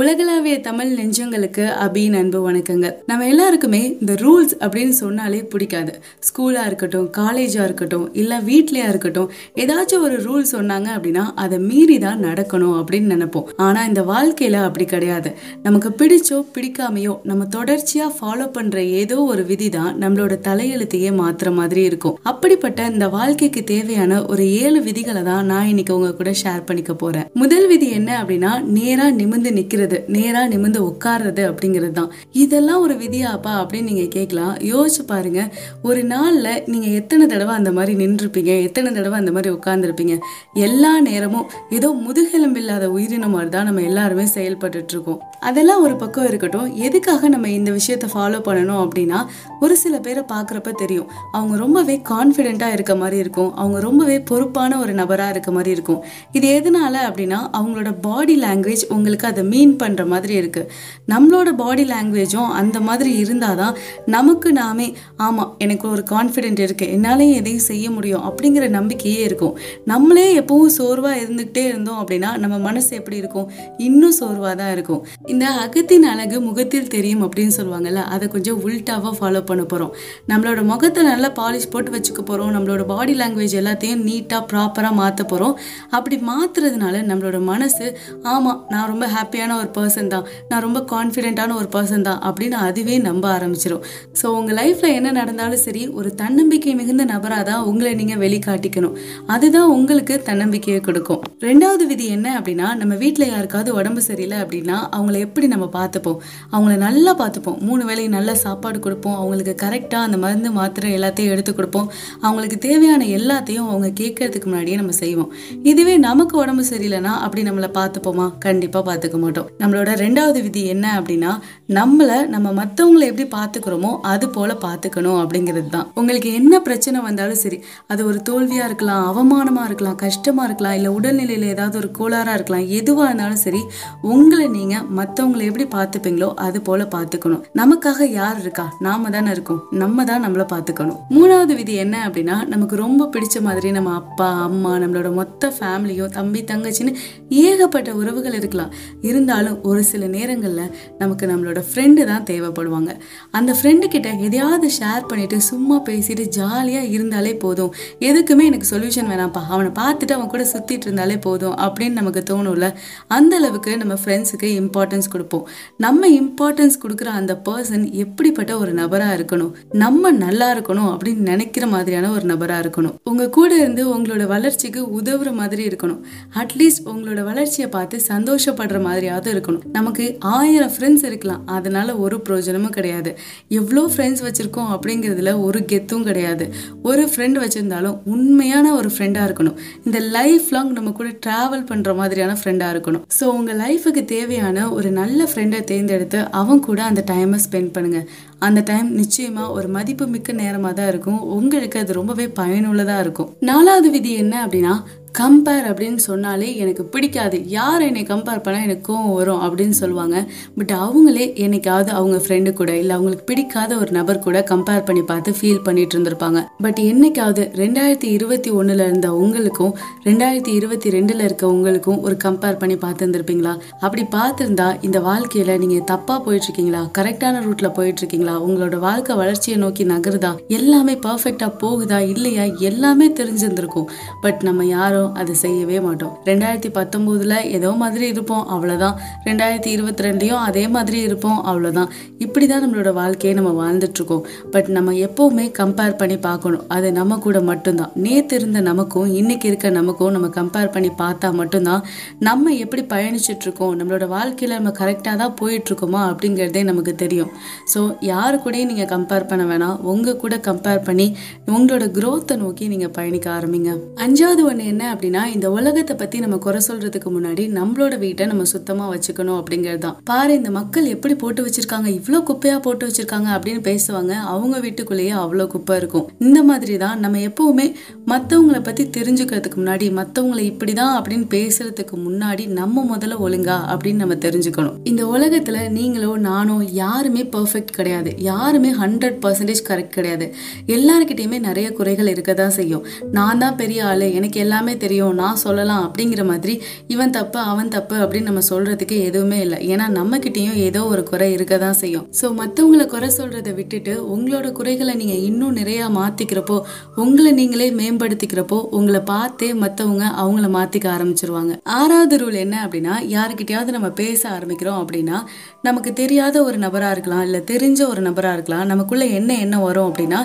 உலகளாவிய தமிழ் நெஞ்சங்களுக்கு அபின் அன்பு வணக்கங்கள். நம்ம எல்லாருக்குமே இந்த ரூல்ஸ் அப்படின்னு சொன்னாலே பிடிக்காது. ஸ்கூலா இருக்கட்டும் காலேஜா இருக்கட்டும் இல்ல வீட்லயா இருக்கட்டும் ஏதாச்சும் ஒரு ரூல் சொன்னாங்க அப்படின்னா அதை மீறி தான் நடக்கணும் அப்படின்னு நினைப்போம். ஆனா இந்த வாழ்க்கையில அப்படி கிடையாது. நமக்கு பிடிச்சோ பிடிக்காமையோ நம்ம தொடர்ச்சியா ஃபாலோ பண்ற ஏதோ ஒரு விதி தான் நம்மளோட தலையெழுத்தையே மாத்துற மாதிரி இருக்கும். அப்படிப்பட்ட இந்த வாழ்க்கைக்கு தேவையான ஒரு ஏழு விதிகளை தான் நான் இன்னைக்கு உங்க கூட ஷேர் பண்ணிக்க போறேன். முதல் விதி என்ன அப்படின்னா நேரா நிமிந்து நிற்கிறது நேரா நிமிந்து உட்கார்றது அப்படிங்கிறது தான் இதெல்லாம் ஒரு விதியாப்பா அப்படின்னு நீங்க கேட்கலாம். யோசிச்சு பாருங்க. ஒரு நாள்ல நீங்க எத்தனை தடவை அந்த மாதிரி நின்றுருப்பீங்க? எத்தனை தடவை அந்த மாதிரி உட்கார்ந்துருப்பீங்க? எல்லா நேரமும் ஏதோ முதுகெலும்பு இல்லாத உயிரினம் மாதிரி தான் நம்ம எல்லாருமே செயல்பட்டுட்டு இருக்கோம் அதெல்லாம் ஒரு பக்கம் இருக்கட்டும். எதுக்காக நம்ம இந்த விஷயத்த ஃபாலோ பண்ணணும் அப்படின்னா ஒரு சில பேரை பார்க்குறப்ப தெரியும். அவங்க ரொம்பவே கான்ஃபிடென்ட்டாக இருக்க மாதிரி இருக்கும். அவங்க ரொம்பவே பொறுப்பான ஒரு நபராக இருக்க மாதிரி இருக்கும். இது எதனால அப்படின்னா அவங்களோட பாடி லாங்குவேஜ் உங்களுக்கு அதை மீன் பண்ணுற மாதிரி இருக்கு. நம்மளோட பாடி லாங்குவேஜும் அந்த மாதிரி இருந்தால் தான் நமக்கு நாமே ஆமாம் எனக்கு ஒரு கான்ஃபிடென்ட் இருக்குது என்னாலேயும் எதையும் செய்ய முடியும் அப்படிங்கிற நம்பிக்கையே இருக்கும். நம்மளே எப்பவும் சோர்வாக இருந்துக்கிட்டே இருந்தோம் அப்படின்னா நம்ம மனசு எப்படி இருக்கும்? இன்னும் சோர்வாக தான் இருக்கும். இந்த அகத்தின் அழகு முகத்தில் தெரியும் அப்படின்னு சொல்லுவாங்கல்ல அதை கொஞ்சம் உல்ட்டாவாக ஃபாலோ பண்ண போகிறோம் நம்மளோட முகத்தை நல்லா பாலிஷ் போட்டு வச்சுக்க போகிறோம் நம்மளோட பாடி லாங்குவேஜ் எல்லாத்தையும் நீட்டாக ப்ராப்பராக மாற்ற போகிறோம் அப்படி மாற்றுறதுனால நம்மளோட மனசு ஆமாம் நான் ரொம்ப ஹாப்பியான ஒரு பர்சன் தான். நான் ரொம்ப கான்ஃபிடென்ட்டான ஒரு பர்சன் தான் அப்படின்னு அதுவே நம்ப ஆரம்பிச்சிடும் ஸோ உங்கள் லைஃப்பில் என்ன நடந்தாலும் சரி ஒரு தன்னம்பிக்கை மிகுந்த நபராக தான் உங்களை நீங்கள் வெளிக்காட்டிக்கணும். அதுதான் உங்களுக்கு தன்னம்பிக்கையை கொடுக்கும். ரெண்டாவது விதி என்ன அப்படின்னா நம்ம வீட்டில் யாருக்காவது உடம்பு சரியில்லை அப்படின்னா அவங்கள எப்படி நம்ம பார்த்துப்போம்? அவங்கள நல்லா பார்த்துப்போம். மூணு வேளையும் நல்ல சாப்பாடு கொடுப்போம். அவங்களுக்கு கரெக்டாக அந்த மருந்து மாத்திரை எல்லாத்தையும் எடுத்து கொடுப்போம். அவங்களுக்கு தேவையான எல்லாத்தையும் அவங்க கேட்கறதுக்கு முன்னாடியே நம்ம செய்வோம். இதுவே நமக்கு உடம்பு சரியில்லைன்னா அப்படி நம்மளை பார்த்துப்போமா? கண்டிப்பாக பார்த்துக்க மாட்டோம். நம்மளோட ரெண்டாவது விதி என்ன அப்படின்னா நம்மளை நம்ம மற்றவங்களை எப்படி பார்த்துக்கிறோமோ அது போல பார்த்துக்கணும் அப்படிங்கிறது தான். உங்களுக்கு என்ன பிரச்சனை வந்தாலும் சரி அது ஒரு தோல்வியாக இருக்கலாம் அவமானமாக இருக்கலாம் கஷ்டமாக இருக்கலாம் இல்லை உடல்நிலையில் ஏதாவது ஒரு கோளாறாக இருக்கலாம் எதுவாக இருந்தாலும் சரி உங்களை நீங்கள் மற்றவங்களை எப்படி பார்த்துப்பீங்களோ அது போல பார்த்துக்கணும். நமக்காக யார் இருக்கா? நாம தானே இருக்கோம். நம்ம தான் நம்மளை பார்த்துக்கணும். மூணாவது விதி என்ன அப்படின்னா நமக்கு ரொம்ப பிடிச்ச மாதிரி நம்ம அப்பா அம்மா நம்மளோட மொத்த ஃபேமிலியும் தம்பி தங்கச்சின்னு ஏகப்பட்ட உறவுகள் இருக்கலாம். இருந்தாலும் ஒரு சில நேரங்களில் நமக்கு நம்மளோட ஃப்ரெண்டு தான் தேவைப்படுவாங்க. அந்த ஃப்ரெண்டு கிட்ட எதையாவது ஷேர் பண்ணிவிட்டு சும்மா பேசிட்டு ஜாலியாக இருந்தாலே போதும். எதுக்குமே எனக்கு சொல்யூஷன் வேணாம்ப்பா. அவனை பார்த்துட்டு அவன் கூட சுற்றிட்டு இருந்தாலே போதும் அப்படின்னு நமக்கு தோணும்ல. அந்த அளவுக்கு நம்ம ஃப்ரெண்ட்ஸுக்கு இம்பார்ட்டன்ஸ் கொடுப்போம். நம்ம இம்பார்ட்டன்ஸ் கொடுக்குற அந்த பர்சன் எப்படிப்பட்ட ஒரு நபராக இருக்கணும்? நம்ம நல்லா இருக்கணும் அப்படின்னு நினைக்கிற மாதிரியான ஒரு நபராக இருக்கணும். உங்கள் கூட இருந்து உங்களோட வளர்ச்சிக்கு உதவுற மாதிரி இருக்கணும். அட்லீஸ்ட் உங்களோட வளர்ச்சியை பார்த்து சந்தோஷப்படுற ஃப்ரெண்ட்ஸாவது இருக்கணும். நமக்கு ஆயிரம் ஃப்ரெண்ட்ஸ் இருக்கலாம். அதனால ஒரு பிரயோஜனமும் கிடையாது. எவ்வளோ ஃப்ரெண்ட்ஸ் வச்சுருக்கோம் அப்படிங்கிறதுல ஒரு கெத்தும் கிடையாது. ஒரு ஃப்ரெண்ட் வச்சுருந்தாலும் உண்மையான ஒரு ஃப்ரெண்டாக இருக்கணும். இந்த லைஃப் லாங் நம்ம கூட ட்ராவல் பண்ணுற மாதிரியான ஃப்ரெண்டாக இருக்கணும். ஸோ உங்கள் லைஃபுக்கு தேவையான ஒரு நல்ல ஃப்ரெண்டை தேர்ந்தெடுத்து அவன் கூட அந்த டைமை ஸ்பெண்ட் பண்ணுங்கள் அந்த டைம் நிச்சயமாக ஒரு மதிப்பு மிக்க நேரமாக தான் இருக்கும். உங்களுக்கு அது ரொம்பவே பயனுள்ளதாக இருக்கும். நாலாவது விதி என்ன அப்படின்னா கம்பேர் அப்படின்னு சொன்னாலே எனக்கு பிடிக்காது. யார் என்னை கம்பேர் பண்ணால் எனக்கு கோவம் வரும் அப்படின்னு சொல்லுவாங்க. பட் அவங்களே என்னைக்காவது அவங்க ஃப்ரெண்டு கூட இல்லை அவங்களுக்கு பிடிக்காத ஒரு நபர் கூட கம்பேர் பண்ணி பார்த்து ஃபீல் பண்ணிட்டு இருந்திருப்பாங்க. பட் என்னைக்காவது ரெண்டாயிரத்தி இருபத்தி ஒன்றில் இருந்த உங்களுக்கும் ரெண்டாயிரத்தி இருபத்தி ரெண்டில் இருக்க உங்களுக்கும் ஒரு கம்பேர் பண்ணி பார்த்துருந்துருப்பீங்களா அப்படி பார்த்துருந்தா இந்த வாழ்க்கையில் நீங்கள் தப்பாக போயிட்டுருக்கீங்களா? கரெக்டான ரூட்டில் போயிட்டுருக்கீங்களா? உங்களோட வாழ்க்கை வளர்ச்சியை நோக்கி நகருதா? எல்லாமே பர்ஃபெக்டாக போகுதா? இல்லையா? எல்லாமே தெரிஞ்சிருந்திருக்கும். பட் நம்ம யாரும் அதை செய்யவே மாட்டோம். ரெண்டாயிரத்தி பத்தொம்போதில் ஏதோ மாதிரி இருப்போம் அவ்வளோதான் ரெண்டாயிரத்தி இருபத்தி ரெண்டுலையும் அதே மாதிரி இருப்போம் அவ்வளோதான் இப்படி தான் நம்மளோட வாழ்க்கையை நம்ம வாழ்ந்துட்டுருக்கோம். பட் நம்ம எப்போவுமே கம்பேர் பண்ணி பார்க்கணும். அது நம்ம கூட மட்டும்தான். நேற்று இருந்த நமக்கும் இன்னைக்கு இருக்க நமக்கும் நம்ம கம்பேர் பண்ணி பார்த்தா மட்டும்தான் நம்ம எப்படி பயணிச்சிட்ருக்கோம் நம்மளோட வாழ்க்கையில் நம்ம கரெக்டாக தான் போயிட்டுருக்கோமா அப்படிங்கிறதே நமக்கு தெரியும். ஸோ யாரு கூடயும் நீங்கள் கம்பேர் பண்ண வேணாம். உங்கள் கூட கம்பேர் பண்ணி உங்களோட க்ரோத்தை நோக்கி நீங்கள் பயணிக்க ஆரம்பிங்க. அஞ்சாவது ஒன்று என்ன அப்படின்னா இந்த உலகத்தை பத்தி நம்ம குறை சொல்றதுக்கு முன்னாடி நம்மளோட வீட்டை நம்ம சுத்தமா வச்சுக்கணும் அப்படிங்கிறது தான் பாரு இந்த மக்கள் எப்படி போட்டு வச்சிருக்காங்க இவ்வளோ குப்பையா போட்டு வச்சிருக்காங்க அப்படின்னு பேசுவாங்க அவங்க வீட்டுக்குள்ளேயே அவ்வளோ குப்பை இருக்கும். இந்த மாதிரி தான் நம்ம எப்பவுமே மற்றவங்கள பத்தி தெரிஞ்சுக்கிறதுக்கு முன்னாடி மற்றவங்களை இப்படிதான் அப்படின்னு பேசுறதுக்கு முன்னாடி நம்ம முதல்ல ஒழுங்கா அப்படின்னு நம்ம தெரிஞ்சுக்கணும். இந்த உலகத்துல நீங்களோ நானோ யாருமே பர்ஃபெக்ட் கிடையாது. யாருமே ஹண்ட்ரட் பர்சன்டேஜ் கரெக்ட் கிடையாது. எல்லாருக்கிட்டையுமே நிறைய குறைகள் இருக்க தான் செய்யும். நான் தான் பெரிய ஆளு எனக்கு எல்லாமே தெரியும் நான் சொல்லலாம் அப்படிங்கிற மாதிரி இவன் தப்பு அவன் தப்பு அப்படின்னு நம்ம சொல்றதுக்கு எதுவுமே இல்லை. ஏன்னா நம்ம கிட்டேயும் ஏதோ ஒரு குறை இருக்க தான் செய்யும். ஸோ மற்றவங்களை குறை சொல்றதை விட்டுட்டு உங்களோட குறைகளை நீங்க இன்னும் நிறைய மாத்திக்கிறப்போ உங்களை நீங்களே மேம்படுத்திக்கிறப்போ உங்களை பார்த்தே மற்றவங்க அவங்கள மாத்திக்க ஆரம்பிச்சிருவாங்க. ஆறாவது ரூல் என்ன அப்படின்னா யாருக்கிட்டையாவது நம்ம பேச ஆரம்பிக்கிறோம் அப்படின்னா நமக்கு தெரியாத ஒரு நபரா இருக்கலாம் இல்லை தெரிஞ்ச ஒரு நபரா இருக்கலாம் நமக்குள்ள என்ன என்ன வரும் அப்படின்னா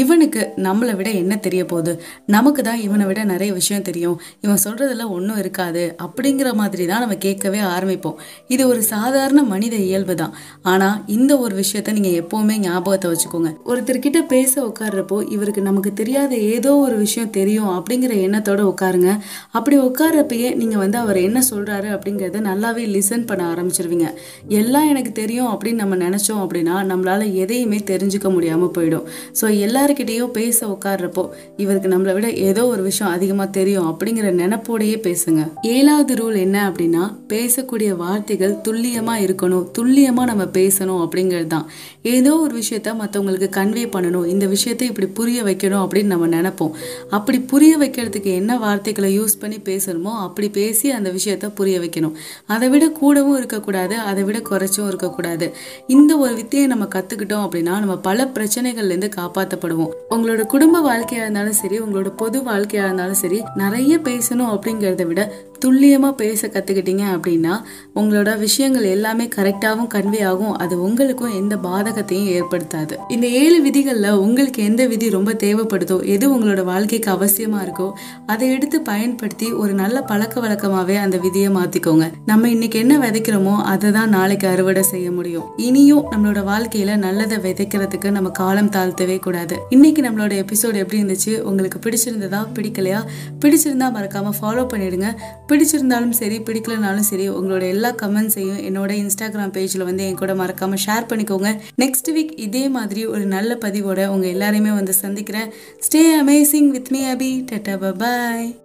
இவனுக்கு நம்மளை விட என்ன தெரிய போகுது? நமக்கு தான் இவனை விட நிறைய விஷயம் தெரியும் இவன் சொல்றதெல்லாம் ஒன்றும் இருக்காது. அப்படிங்கிற மாதிரி தான் நம்ம கேட்கவே ஆரம்பிப்போம். இது ஒரு சாதாரண மனித இயல்பு தான். ஆனால் இந்த ஒரு விஷயத்த நீங்கள் எப்போவுமே ஞாபகத்தை வச்சுக்கோங்க. ஒருத்தர்கிட்ட பேச உட்கார்றப்போ இவருக்கு நமக்கு தெரியாத ஏதோ ஒரு விஷயம் தெரியும் அப்படிங்கிற எண்ணத்தோடு உட்காருங்க. அப்படி உட்கார்றப்பயே நீங்கள் வந்து அவர் என்ன சொல்கிறாரு அப்படிங்கிறத நல்லாவே லிசன் பண்ண ஆரம்பிச்சிருவீங்க. எல்லாம் எனக்கு தெரியும் அப்படின்னு நம்ம நினச்சோம் அப்படின்னா நம்மளால் எதையுமே தெரிஞ்சுக்க முடியாமல் போயிடும். ஸோ எல்லாருக்கிட்டேயும் பேச உட்கார்றப்போ இவருக்கு நம்மளை விட ஏதோ ஒரு விஷயம் அதிகமாக தெரியும் அப்படிங்கிற நினைப்போடையே பேசுங்க. ஏழாவது ரூல் என்ன அப்படின்னா பேசக்கூடிய வார்த்தைகள் துல்லியமா இருக்கணும். துல்லியமா நம்ம பேசணும் அப்படிங்கிறது தான். ஏதோ ஒரு விஷயத்த மற்றவங்களுக்கு கன்வே பண்ணணும். இந்த விஷயத்தை இப்படி புரிய வைக்கணும் அப்படின்னு நம்ம நினைப்போம். அப்படி புரிய வைக்கிறதுக்கு என்ன வார்த்தைகளை யூஸ் பண்ணி பேசணுமோ அப்படி பேசி அந்த விஷயத்த புரிய வைக்கணும். அதை விட கூடவும் இருக்கக்கூடாது அதை விட குறைச்சும் இருக்கக்கூடாது. இந்த ஒரு வித்தையை நம்ம கத்துக்கிட்டோம் அப்படின்னா நம்ம பல பிரச்சனைகள்ல இருந்து காப்பாற்றப்படுவோம் உங்களோட குடும்ப வாழ்க்கையா இருந்தாலும் சரி உங்களோட பொது வாழ்க்கையா இருந்தாலும் சரி நிறைய பேசணும் அப்படிங்கிறத விட துல்லியமாக பேச கற்றுக்கிட்டீங்க அப்படின்னா உங்களோட விஷயங்கள் எல்லாமே கரெக்டாகவும் கன்வே ஆகும். அது உங்களுக்கும் எந்த பாதகத்தையும் ஏற்படுத்தாது. இந்த ஏழு விதிகளில் உங்களுக்கு எந்த விதி ரொம்ப தேவைப்படுதோ எது உங்களோட வாழ்க்கைக்கு அவசியமாக இருக்கோ அதை எடுத்து பயன்படுத்தி ஒரு நல்ல பழக்க வழக்கமாகவே அந்த விதியை மாற்றிக்கோங்க நம்ம இன்னைக்கு என்ன விதைக்கிறோமோ அதை தான் நாளைக்கு அறுவடை செய்ய முடியும். இனியும் நம்மளோட வாழ்க்கையில் நல்லதை விதைக்கிறதுக்கு நம்ம காலம் தாழ்த்தவே கூடாது. இன்னைக்கு நம்மளோட எபிசோடு எப்படி இருந்துச்சு? உங்களுக்கு பிடிச்சிருந்ததா? பிடிக்கலையா? பிடிச்சிருந்தா மறக்காமல் ஃபாலோ பண்ணிடுங்க. பிடிச்சிருந்தாலும் சரி பிடிக்கலனாலும் சரி உங்களோட எல்லா கமெண்ட்ஸையும் என்னோட இன்ஸ்டாகிராம் பேஜில் வந்து என் கூட மறக்காமல் ஷேர் பண்ணிக்கோங்க. நெக்ஸ்ட் வீக் இதே மாதிரி ஒரு நல்ல பதிவோட உங்கள் எல்லாரையுமே வந்து சந்திக்கிறேன். Stay amazing with me Abhi tata bye